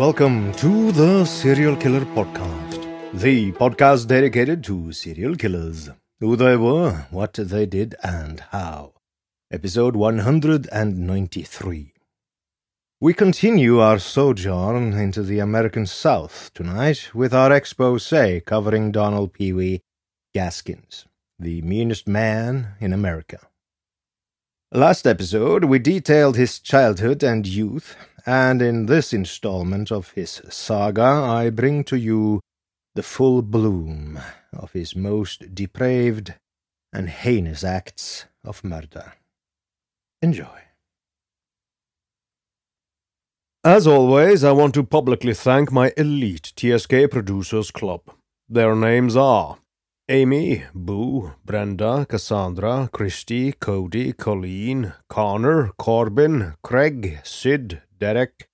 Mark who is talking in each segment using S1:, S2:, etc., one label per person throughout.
S1: Welcome to the Serial Killer Podcast, the podcast dedicated to serial killers, who they were, what they did, and how. Episode 193. We continue our sojourn into the American South tonight with our expose covering Donald Pee Wee Gaskins, the meanest man in America. Last episode, we detailed his childhood and youth, and in this installment of his saga, I bring to you the full bloom of his most depraved and heinous acts of murder. Enjoy. As always, I want to publicly thank my elite TSK Producers Club. Their names are Amy, Boo, Brenda, Cassandra, Christy, Cody, Colleen, Connor, Corbin, Craig, Sid, Derek,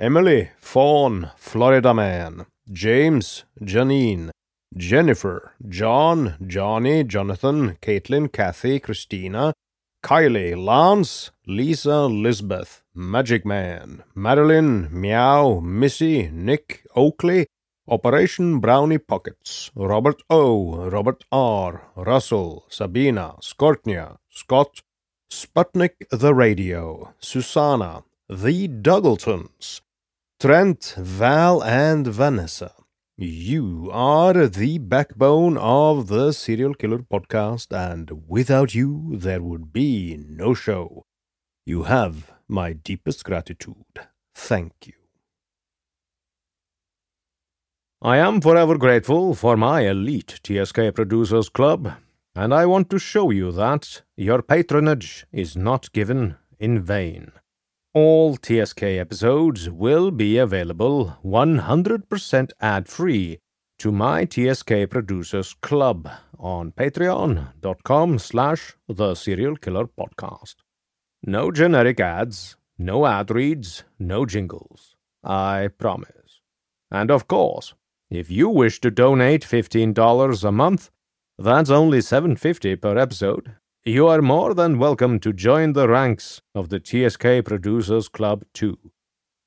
S1: Emily, Fawn, Florida Man, James, Janine, Jennifer, John, Johnny, Jonathan, Caitlin, Kathy, Christina, Kylie, Lance, Lisa, Lisbeth, Magic Man, Madeline, Meow, Missy, Nick, Oakley, Operation Brownie Pockets, Robert O, Robert R, Russell, Sabina, Skortnia, Scott, Sputnik the Radio, Susanna, The Duggletons, Trent, Val, and Vanessa. You are the backbone of the Serial Killer Podcast, and without you, there would be no show. You have my deepest gratitude. Thank you. I am forever grateful for my elite TSK Producers Club, and I want to show you that your patronage is not given in vain. All TSK episodes will be available 100% ad free to my TSK Producers Club on patreon.com slash the serial killer podcast. No generic ads, no ad reads, no jingles. I promise. And of course, if you wish to donate $15 a month, that's only $7.50 per episode. You are more than welcome to join the ranks of the TSK Producers Club too.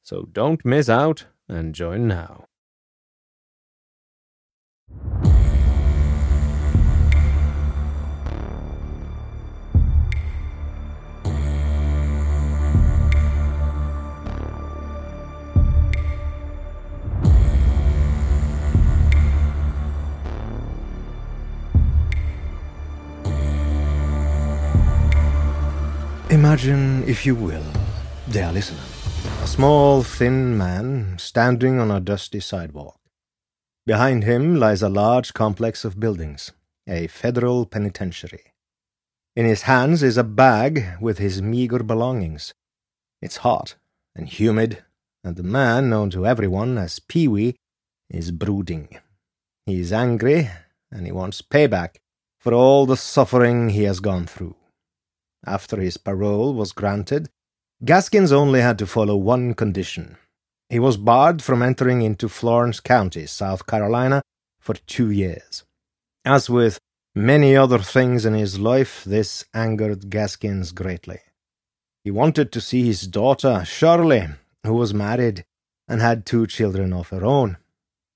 S2: So don't miss out and join now.
S1: Imagine, if you will, dear listener, a small, thin man standing on a dusty sidewalk. Behind him lies a large complex of buildings, a federal penitentiary. In his hands is a bag with his meager belongings. It's hot and humid, and the man, known to everyone as Pee Wee, is brooding. He is angry, and he wants payback for all the suffering he has gone through. After his parole was granted, Gaskins only had to follow one condition. He was barred from entering into Florence County, South Carolina, for two years. As with many other things in his life, this angered Gaskins greatly. He wanted to see his daughter, Shirley, who was married and had two children of her own.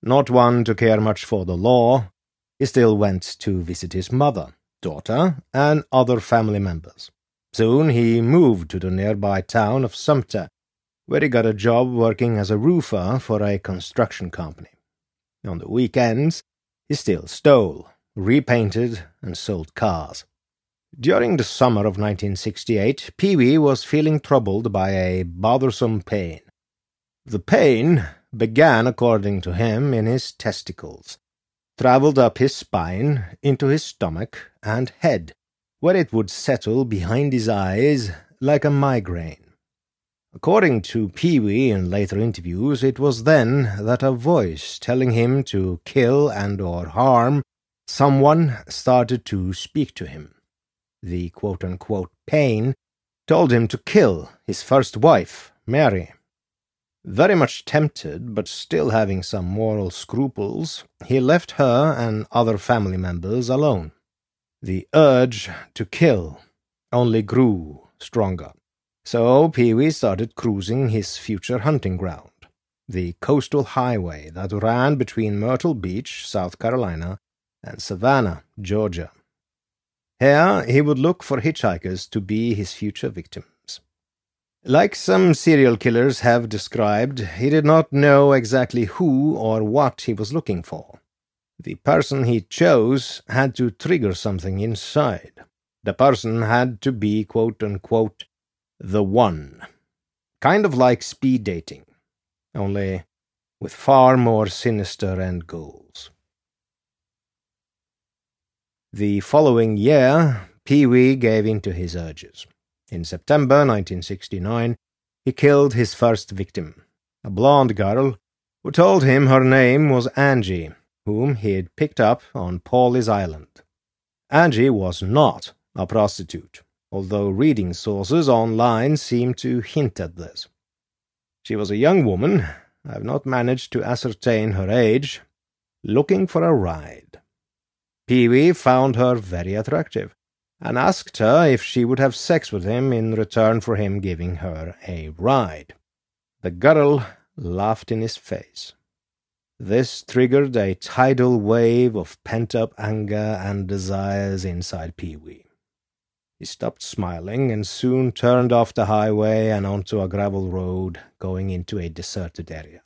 S1: Not one to care much for the law, he still went to visit his mother, daughter, and other family members. Soon he moved to the nearby town of Sumter, where he got a job working as a roofer for a construction company. On the weekends, he still stole, repainted, and sold cars. During the summer of 1968, Pee Wee was feeling troubled by a bothersome pain. The pain began, according to him, in his testicles, travelled up his spine, into his stomach and head, where it would settle behind his eyes like a migraine. According to Pee Wee in later interviews, it was then that a voice telling him to kill and or harm someone started to speak to him. The quote-unquote pain told him to kill his first wife, Mary. Very much tempted, but still having some moral scruples, he left her and other family members alone. The urge to kill only grew stronger. So Pee Wee started cruising his future hunting ground, the coastal highway that ran between Myrtle Beach, South Carolina, and Savannah, Georgia. Here he would look for hitchhikers to be his future victims. Like some serial killers have described, he did not know exactly who or what he was looking for. The person he chose had to trigger something inside. The person had to be, quote unquote, the one. Kind of like speed dating, only with far more sinister end goals. The following year, Pee Wee gave in to his urges. In September 1969, he killed his first victim, a blonde girl who told him her name was Angie whom he had picked up on Pawleys Island. Angie was not a prostitute, although reading sources online seem to hint at this. She was a young woman, I have not managed to ascertain her age, looking for a ride. Pee Wee found her very attractive, and asked her if she would have sex with him in return for him giving her a ride. The girl laughed in his face. This triggered a tidal wave of pent up anger and desires inside Pee Wee. He stopped smiling and soon turned off the highway and onto a gravel road going into a deserted area.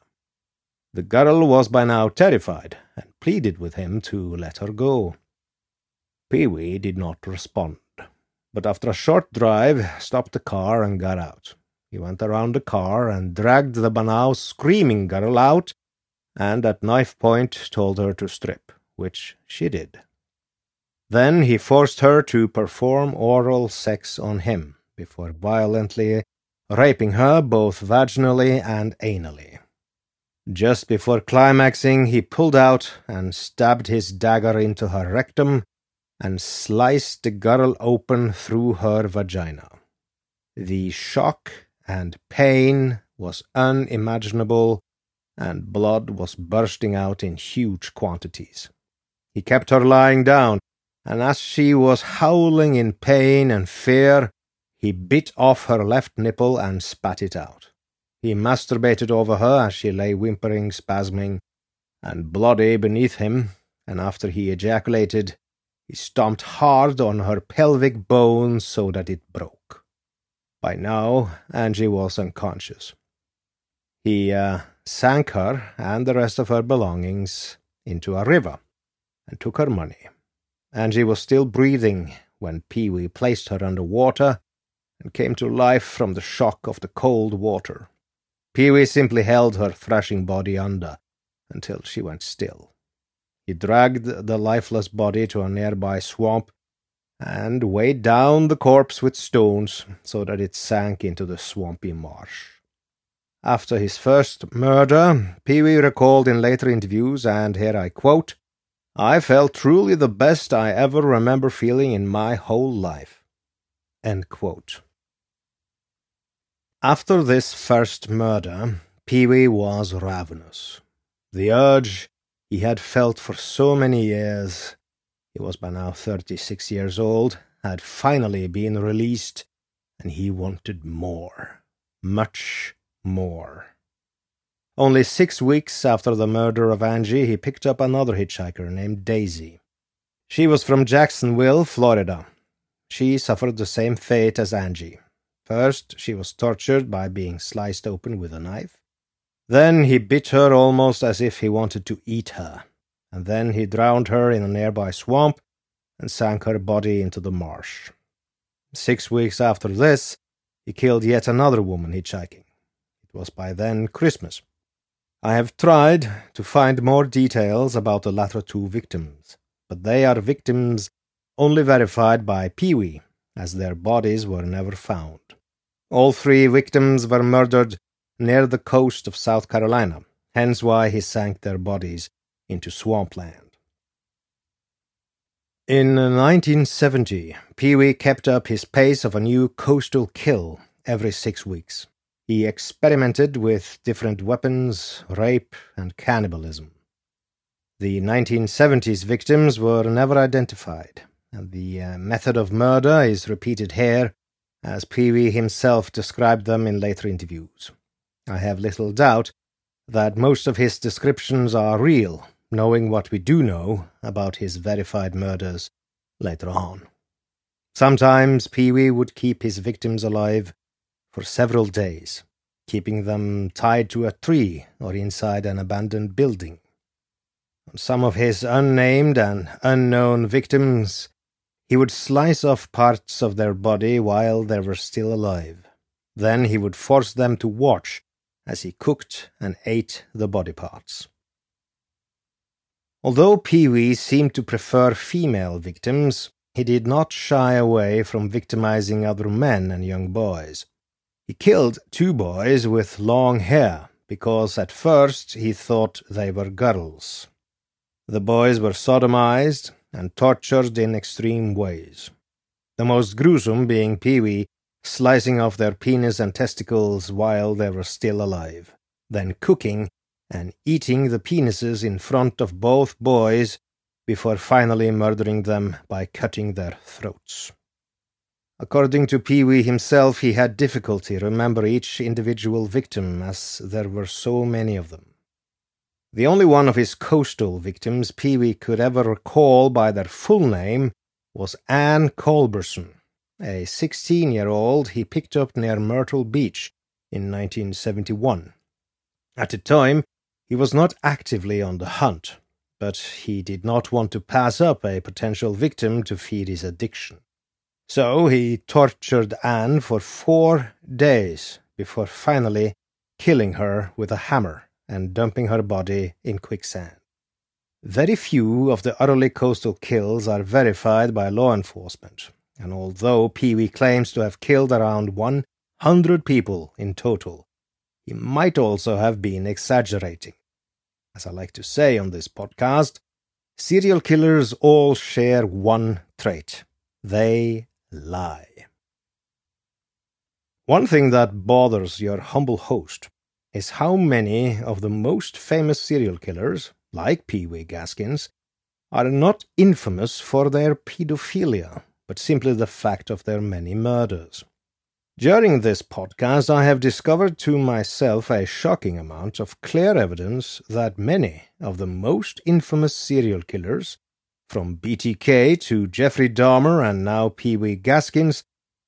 S1: The girl was by now terrified and pleaded with him to let her go. Pee Wee did not respond, but after a short drive stopped the car and got out. He went around the car and dragged the banal, screaming girl out and at knife point told her to strip, which she did. Then he forced her to perform oral sex on him before violently raping her both vaginally and anally. Just before climaxing, he pulled out and stabbed his dagger into her rectum and sliced the girl open through her vagina. The shock and pain was unimaginable and blood was bursting out in huge quantities. He kept her lying down, and as she was howling in pain and fear, he bit off her left nipple and spat it out. He masturbated over her as she lay whimpering, spasming, and bloody beneath him, and after he ejaculated, he stomped hard on her pelvic bone so that it broke. By now, Angie was unconscious. He uh, sank her and the rest of her belongings into a river and took her money. And she was still breathing when Pee Wee placed her under water and came to life from the shock of the cold water. Pee Wee simply held her thrashing body under until she went still. He dragged the lifeless body to a nearby swamp and weighed down the corpse with stones so that it sank into the swampy marsh. After his first murder, Pee Wee recalled in later interviews, and here I quote, I felt truly the best I ever remember feeling in my whole life. After this first murder, Pee Wee was ravenous. The urge he had felt for so many years, he was by now thirty six years old, had finally been released, and he wanted more. Much more. Only six weeks after the murder of Angie, he picked up another hitchhiker named Daisy. She was from Jacksonville, Florida. She suffered the same fate as Angie. First, she was tortured by being sliced open with a knife. Then he bit her almost as if he wanted to eat her, and then he drowned her in a nearby swamp and sank her body into the marsh. Six weeks after this, he killed yet another woman hitchhiking. Was by then Christmas. I have tried to find more details about the latter two victims, but they are victims only verified by Pee Wee, as their bodies were never found. All three victims were murdered near the coast of South Carolina, hence why he sank their bodies into swampland. In 1970, Pee Wee kept up his pace of a new coastal kill every six weeks. He experimented with different weapons, rape, and cannibalism. The 1970s victims were never identified, and the uh, method of murder is repeated here, as Pee Wee himself described them in later interviews. I have little doubt that most of his descriptions are real, knowing what we do know about his verified murders later on. Sometimes Pee Wee would keep his victims alive for several days, keeping them tied to a tree or inside an abandoned building. On some of his unnamed and unknown victims, he would slice off parts of their body while they were still alive. Then he would force them to watch as he cooked and ate the body parts. Although Pee Wee seemed to prefer female victims, he did not shy away from victimizing other men and young boys. He killed two boys with long hair because at first he thought they were girls. The boys were sodomized and tortured in extreme ways. The most gruesome being Pee Wee slicing off their penis and testicles while they were still alive, then cooking and eating the penises in front of both boys before finally murdering them by cutting their throats. According to Pee Wee himself, he had difficulty remembering each individual victim as there were so many of them. The only one of his coastal victims Pee Wee could ever recall by their full name was Anne Culberson, a 16 year old he picked up near Myrtle Beach in 1971. At the time, he was not actively on the hunt, but he did not want to pass up a potential victim to feed his addiction. So he tortured Anne for four days before finally killing her with a hammer and dumping her body in quicksand. Very few of the utterly coastal kills are verified by law enforcement, and although Pee Wee claims to have killed around 100 people in total, he might also have been exaggerating. As I like to say on this podcast, serial killers all share one trait they lie. One thing that bothers your humble host is how many of the most famous serial killers, like Pee Wee Gaskins, are not infamous for their pedophilia but simply the fact of their many murders. During this podcast, I have discovered to myself a shocking amount of clear evidence that many of the most infamous serial killers, from BTK to Jeffrey Dahmer and now Pee Wee Gaskins,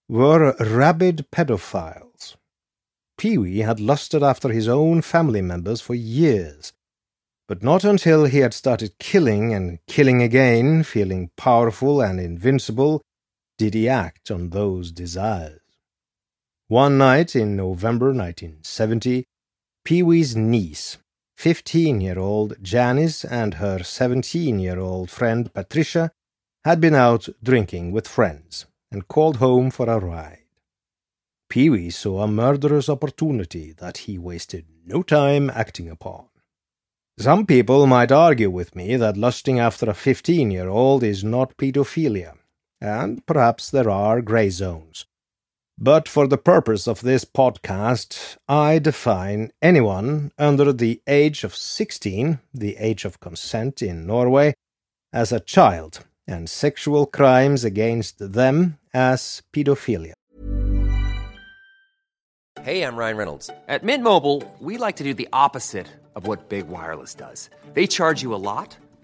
S1: were rabid pedophiles. Pee Wee had lusted after his own family members for years, but not until he had started killing and killing again, feeling powerful and invincible, did he act on those desires. One night in November 1970, Pee Wee's niece, 15 year old Janice, and her 17 year old friend Patricia had been out drinking with friends and called home for a ride. Pee Wee saw a murderous opportunity that he wasted no time acting upon. Some people might argue with me that lusting after a 15 year old is not pedophilia, and perhaps there are grey zones. But for the purpose of this podcast, I define anyone under the age of 16, the age of consent in Norway, as a child, and sexual crimes against them as pedophilia.
S3: Hey, I'm Ryan Reynolds. At Mint Mobile, we like to do the opposite of what Big Wireless does. They charge you a lot,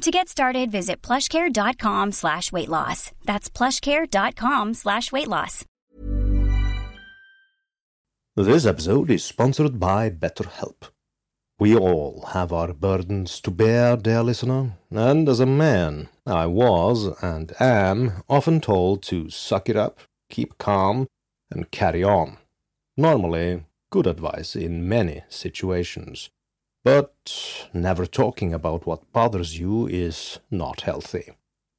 S4: To get started, visit plushcare.com slash weight loss. That's plushcare.com slash weight loss.
S1: This episode is sponsored by BetterHelp. We all have our burdens to bear, dear listener, and as a man, I was and am often told to suck it up, keep calm, and carry on. Normally, good advice in many situations. But never talking about what bothers you is not healthy.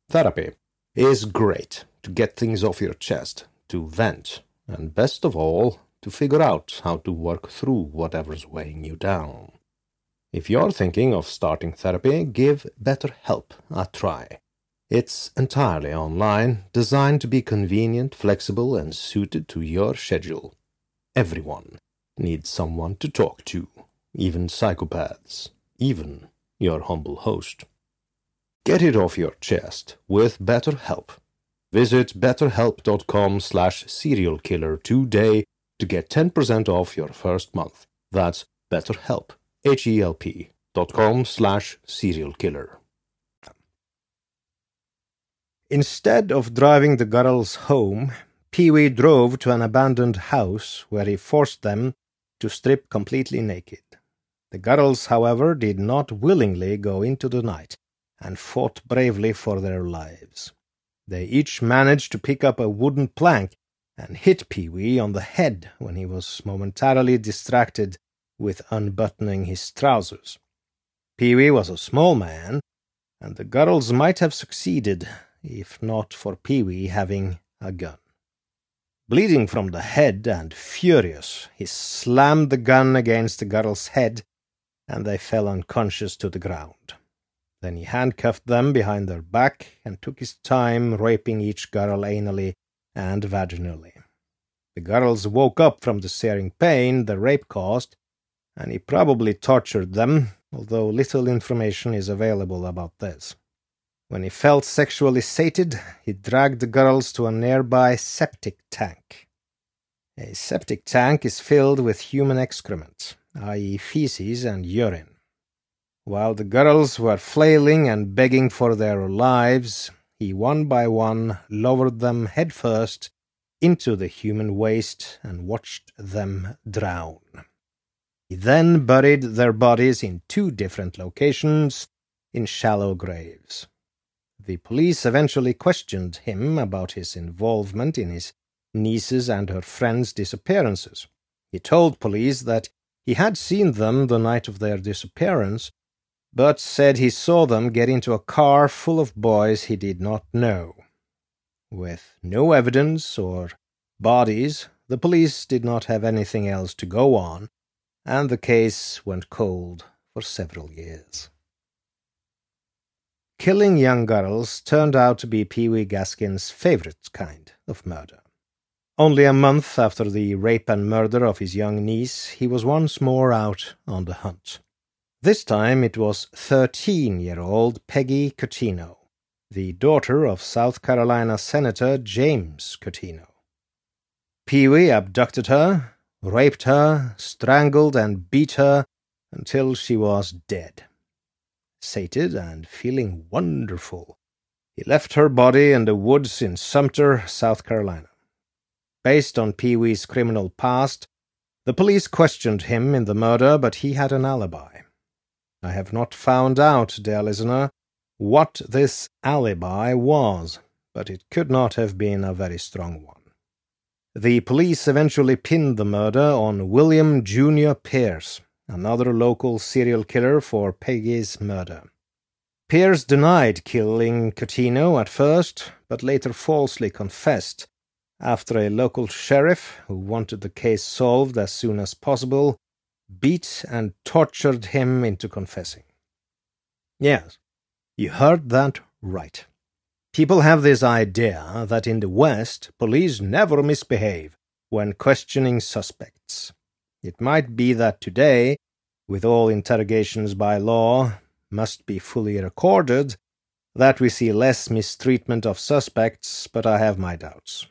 S1: Therapy is great to get things off your chest, to vent, and best of all, to figure out how to work through whatever's weighing you down. If you're thinking of starting therapy, give BetterHelp a try. It's entirely online, designed to be convenient, flexible, and suited to your schedule. Everyone needs someone to talk to, even psychopaths, even your humble host. Get it off your chest with BetterHelp. Visit betterhelp.com slash serialkiller today to get 10% off your first month. That's BetterHelp, H-E-L-P dot com slash serialkiller. Instead of driving the girls home, Pee Wee drove to an abandoned house where he forced them to strip completely naked. The girls, however, did not willingly go into the night and fought bravely for their lives. They each managed to pick up a wooden plank and hit Pee Wee on the head when he was momentarily distracted with unbuttoning his trousers. Pee Wee was a small man, and the girls might have succeeded if not for Pee Wee having a gun. Bleeding from the head and furious, he slammed the gun against the girl's head, and they fell unconscious to the ground. Then he handcuffed them behind their back and took his time raping each girl anally and vaginally. The girls woke up from the searing pain the rape caused, and he probably tortured them, although little information is available about this. When he felt sexually sated, he dragged the girls to a nearby septic tank. A septic tank is filled with human excrement, i.e., feces and urine. While the girls were flailing and begging for their lives, he one by one lowered them headfirst into the human waste and watched them drown. He then buried their bodies in two different locations in shallow graves. The police eventually questioned him about his involvement in his niece's and her friend's disappearances. He told police that he had seen them the night of their disappearance, but said he saw them get into a car full of boys he did not know. With no evidence or bodies, the police did not have anything else to go on, and the case went cold for several years. Killing young girls turned out to be Pee Wee Gaskin's favorite kind of murder. Only a month after the rape and murder of his young niece, he was once more out on the hunt. This time it was 13 year old Peggy Cuttino, the daughter of South Carolina Senator James Cuttino. Pee Wee abducted her, raped her, strangled, and beat her until she was dead. Sated and feeling wonderful, he left her body in the woods in Sumter, South Carolina. Based on Pee Wee's criminal past, the police questioned him in the murder, but he had an alibi. I have not found out, dear listener, what this alibi was, but it could not have been a very strong one. The police eventually pinned the murder on William Jr. Pierce, another local serial killer for Peggy's murder. Pierce denied killing Cuttino at first, but later falsely confessed after a local sheriff, who wanted the case solved as soon as possible, beat and tortured him into confessing. Yes, you heard that right. People have this idea that in the West, police never misbehave when questioning suspects. It might be that today, with all interrogations by law must be fully recorded, that we see less mistreatment of suspects, but I have my doubts.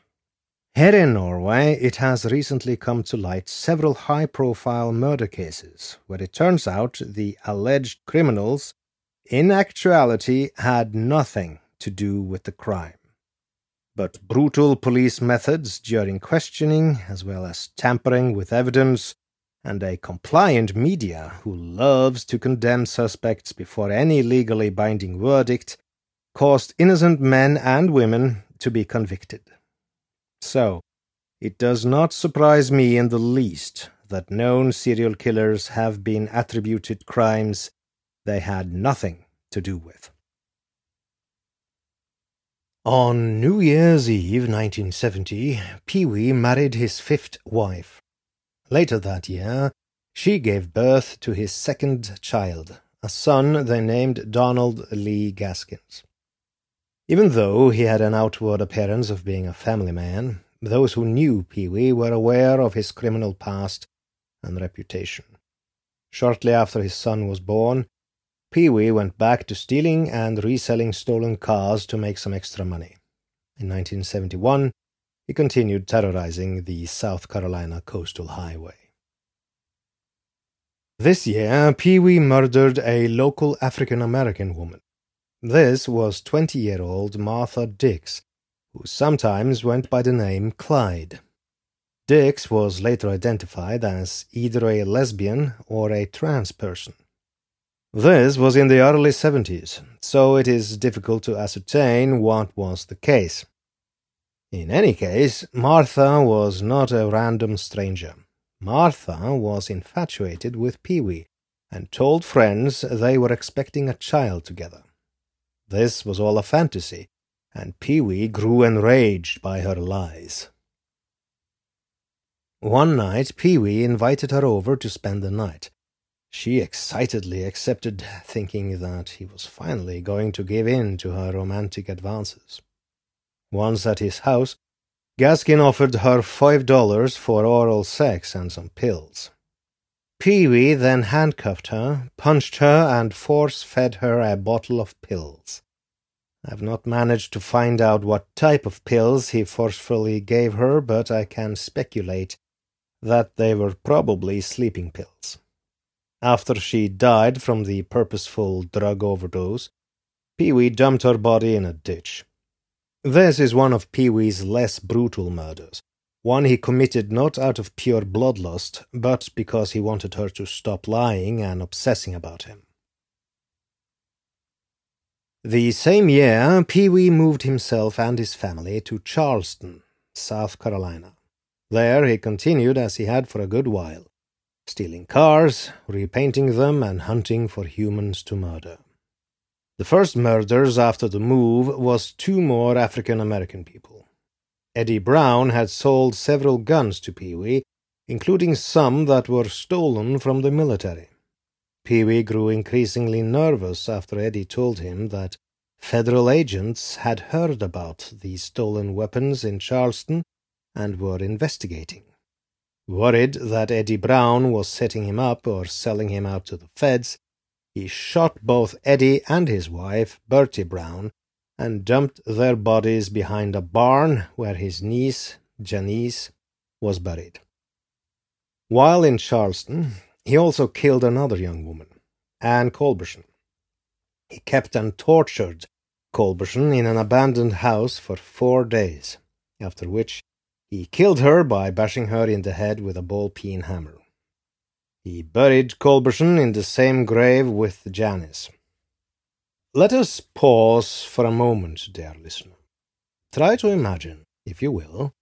S1: Here in Norway, it has recently come to light several high profile murder cases where it turns out the alleged criminals, in actuality, had nothing to do with the crime. But brutal police methods during questioning, as well as tampering with evidence, and a compliant media who loves to condemn suspects before any legally binding verdict, caused innocent men and women to be convicted. So, it does not surprise me in the least that known serial killers have been attributed crimes they had nothing to do with. On New Year's Eve 1970, Pee Wee married his fifth wife, Later that year, she gave birth to his second child, a son they named Donald Lee Gaskins. Even though he had an outward appearance of being a family man, those who knew Pee Wee were aware of his criminal past and reputation. Shortly after his son was born, Pee Wee went back to stealing and reselling stolen cars to make some extra money. In 1971, he continued terrorizing the South Carolina Coastal Highway. This year, Pee Wee murdered a local African American woman. This was 20 year old Martha Dicks, who sometimes went by the name Clyde. Dicks was later identified as either a lesbian or a trans person. This was in the early 70s, so it is difficult to ascertain what was the case. In any case, Martha was not a random stranger. Martha was infatuated with Pee Wee and told friends they were expecting a child together. This was all a fantasy, and Pee Wee grew enraged by her lies. One night, Pee Wee invited her over to spend the night. She excitedly accepted, thinking that he was finally going to give in to her romantic advances. Once at his house, Gaskin offered her five dollars for oral sex and some pills. Pee Wee then handcuffed her, punched her, and force fed her a bottle of pills. I've not managed to find out what type of pills he forcefully gave her, but I can speculate that they were probably sleeping pills. After she died from the purposeful drug overdose, Pee Wee dumped her body in a ditch. This is one of Pee Wee's less brutal murders, one he committed not out of pure bloodlust, but because he wanted her to stop lying and obsessing about him. The same year, Pee Wee moved himself and his family to Charleston, South Carolina. There he continued as he had for a good while, stealing cars, repainting them, and hunting for humans to murder. The first murders after the move was two more African American people. Eddie Brown had sold several guns to Pee Wee, including some that were stolen from the military. Pee Wee grew increasingly nervous after Eddie told him that federal agents had heard about these stolen weapons in Charleston and were investigating. Worried that Eddie Brown was setting him up or selling him out to the feds, he shot both Eddie and his wife, Bertie Brown, and dumped their bodies behind a barn where his niece, Janice, was buried. While in Charleston, he also killed another young woman, Anne Colberson. He kept and tortured Colberson in an abandoned house for four days, after which he killed her by bashing her in the head with a ball peen hammer. He buried Colberson in the same grave with Janice. Let us pause for a moment, dear listener. Try to imagine, if you will,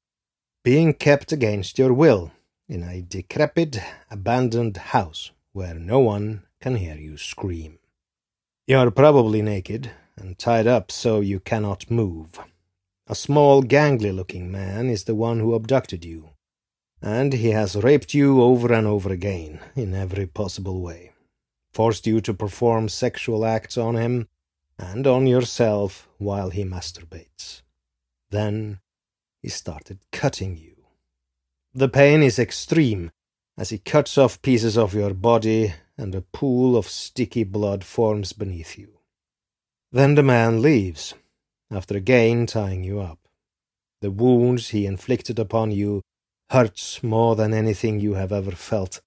S1: being kept against your will in a decrepit, abandoned house where no one can hear you scream. You are probably naked and tied up so you cannot move. A small, gangly looking man is the one who abducted you, and he has raped you over and over again in every possible way, forced you to perform sexual acts on him and on yourself while he masturbates. Then he started cutting you the pain is extreme as he cuts off pieces of your body and a pool of sticky blood forms beneath you. Then the man leaves, after again tying you up. The wounds he inflicted upon you hurts more than anything you have ever felt,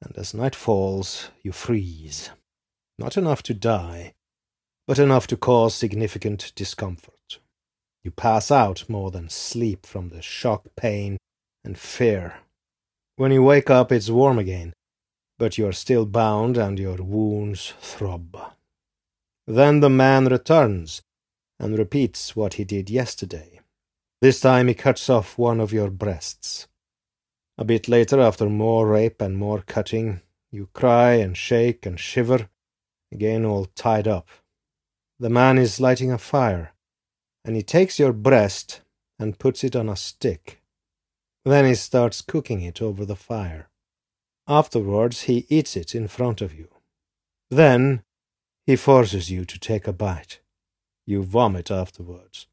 S1: and as night falls, you freeze. Not enough to die, but enough to cause significant discomfort. You pass out more than sleep from the shock pain and fear. When you wake up, it's warm again, but you are still bound and your wounds throb. Then the man returns and repeats what he did yesterday. This time he cuts off one of your breasts. A bit later, after more rape and more cutting, you cry and shake and shiver, again all tied up. The man is lighting a fire, and he takes your breast and puts it on a stick. Then he starts cooking it over the fire. Afterwards, he eats it in front of you. Then he forces you to take a bite. You vomit afterwards.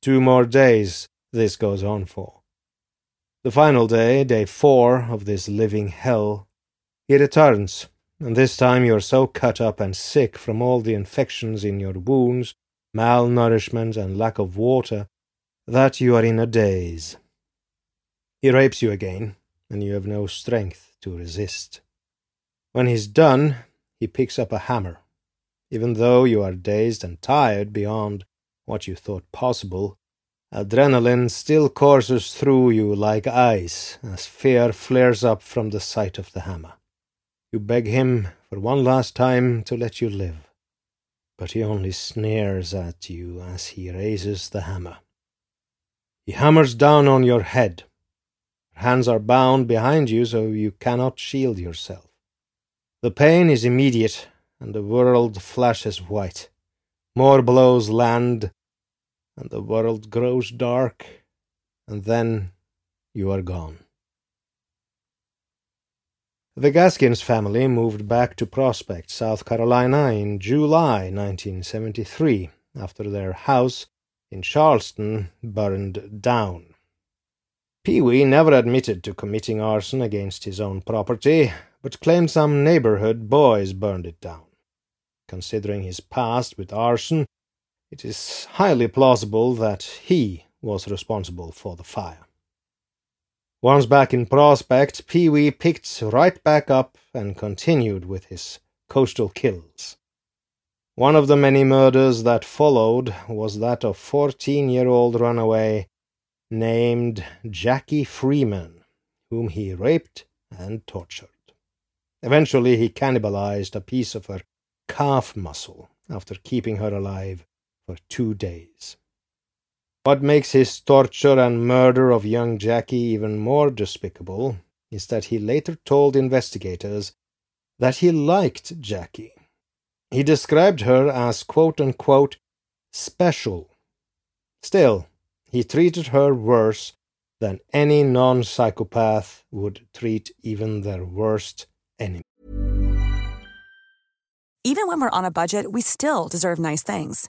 S1: Two more days this goes on for. The final day, day four of this living hell, he returns, and this time you are so cut up and sick from all the infections in your wounds, malnourishment, and lack of water, that you are in a daze. He rapes you again, and you have no strength to resist. When he's done, he picks up a hammer. Even though you are dazed and tired beyond what you thought possible, adrenaline still courses through you like ice as fear flares up from the sight of the hammer. You beg him for one last time to let you live, but he only sneers at you as he raises the hammer. He hammers down on your head Your hands are bound behind you so you cannot shield yourself. The pain is immediate, and the world flashes white. More blows land, and the world grows dark, and then you are gone. The Gaskins family moved back to Prospect, South Carolina in July 1973 after their house in Charleston burned down. Pee Wee never admitted to committing arson against his own property, but claimed some neighborhood boys burned it down. Considering his past with arson, it is highly plausible that he was responsible for the fire. Once back in Prospect, Pee Wee picked right back up and continued with his coastal kills. One of the many murders that followed was that of fourteen year old runaway named Jackie Freeman, whom he raped and tortured. Eventually, he cannibalized a piece of her calf muscle after keeping her alive for two days. What makes his torture and murder of young Jackie even more despicable is that he later told investigators that he liked Jackie. He described her as quote unquote special. Still, he treated her worse than any non psychopath would treat even their worst enemy.
S5: Even when we're on a budget, we still deserve nice things.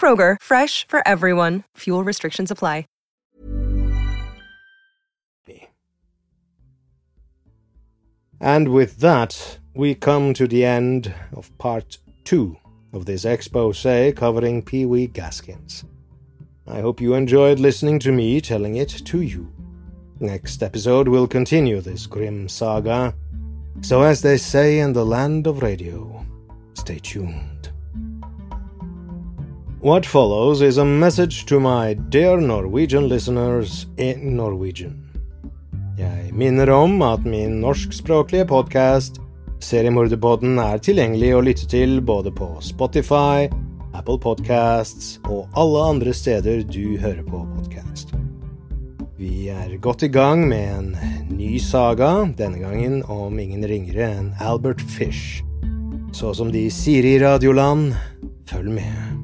S6: Kroger, fresh for everyone. Fuel restrictions apply.
S1: And with that, we come to the end of part two of this expose covering Pee Wee Gaskins. I hope you enjoyed listening to me telling it to you. Next episode will continue this grim saga. So, as they say in the land of radio, stay tuned. What follows is a message to my dear Norwegian listeners in Norwegian. Jeg minner om at min norskspråklige podkast, Seriemorderpodden, er tilgjengelig å lytte til både på Spotify, Apple Podcasts og alle andre steder du hører på podkast. Vi er godt i gang med en ny saga, denne gangen om ingen ringere enn Albert Fish. Så som de sier i Radioland, følg med.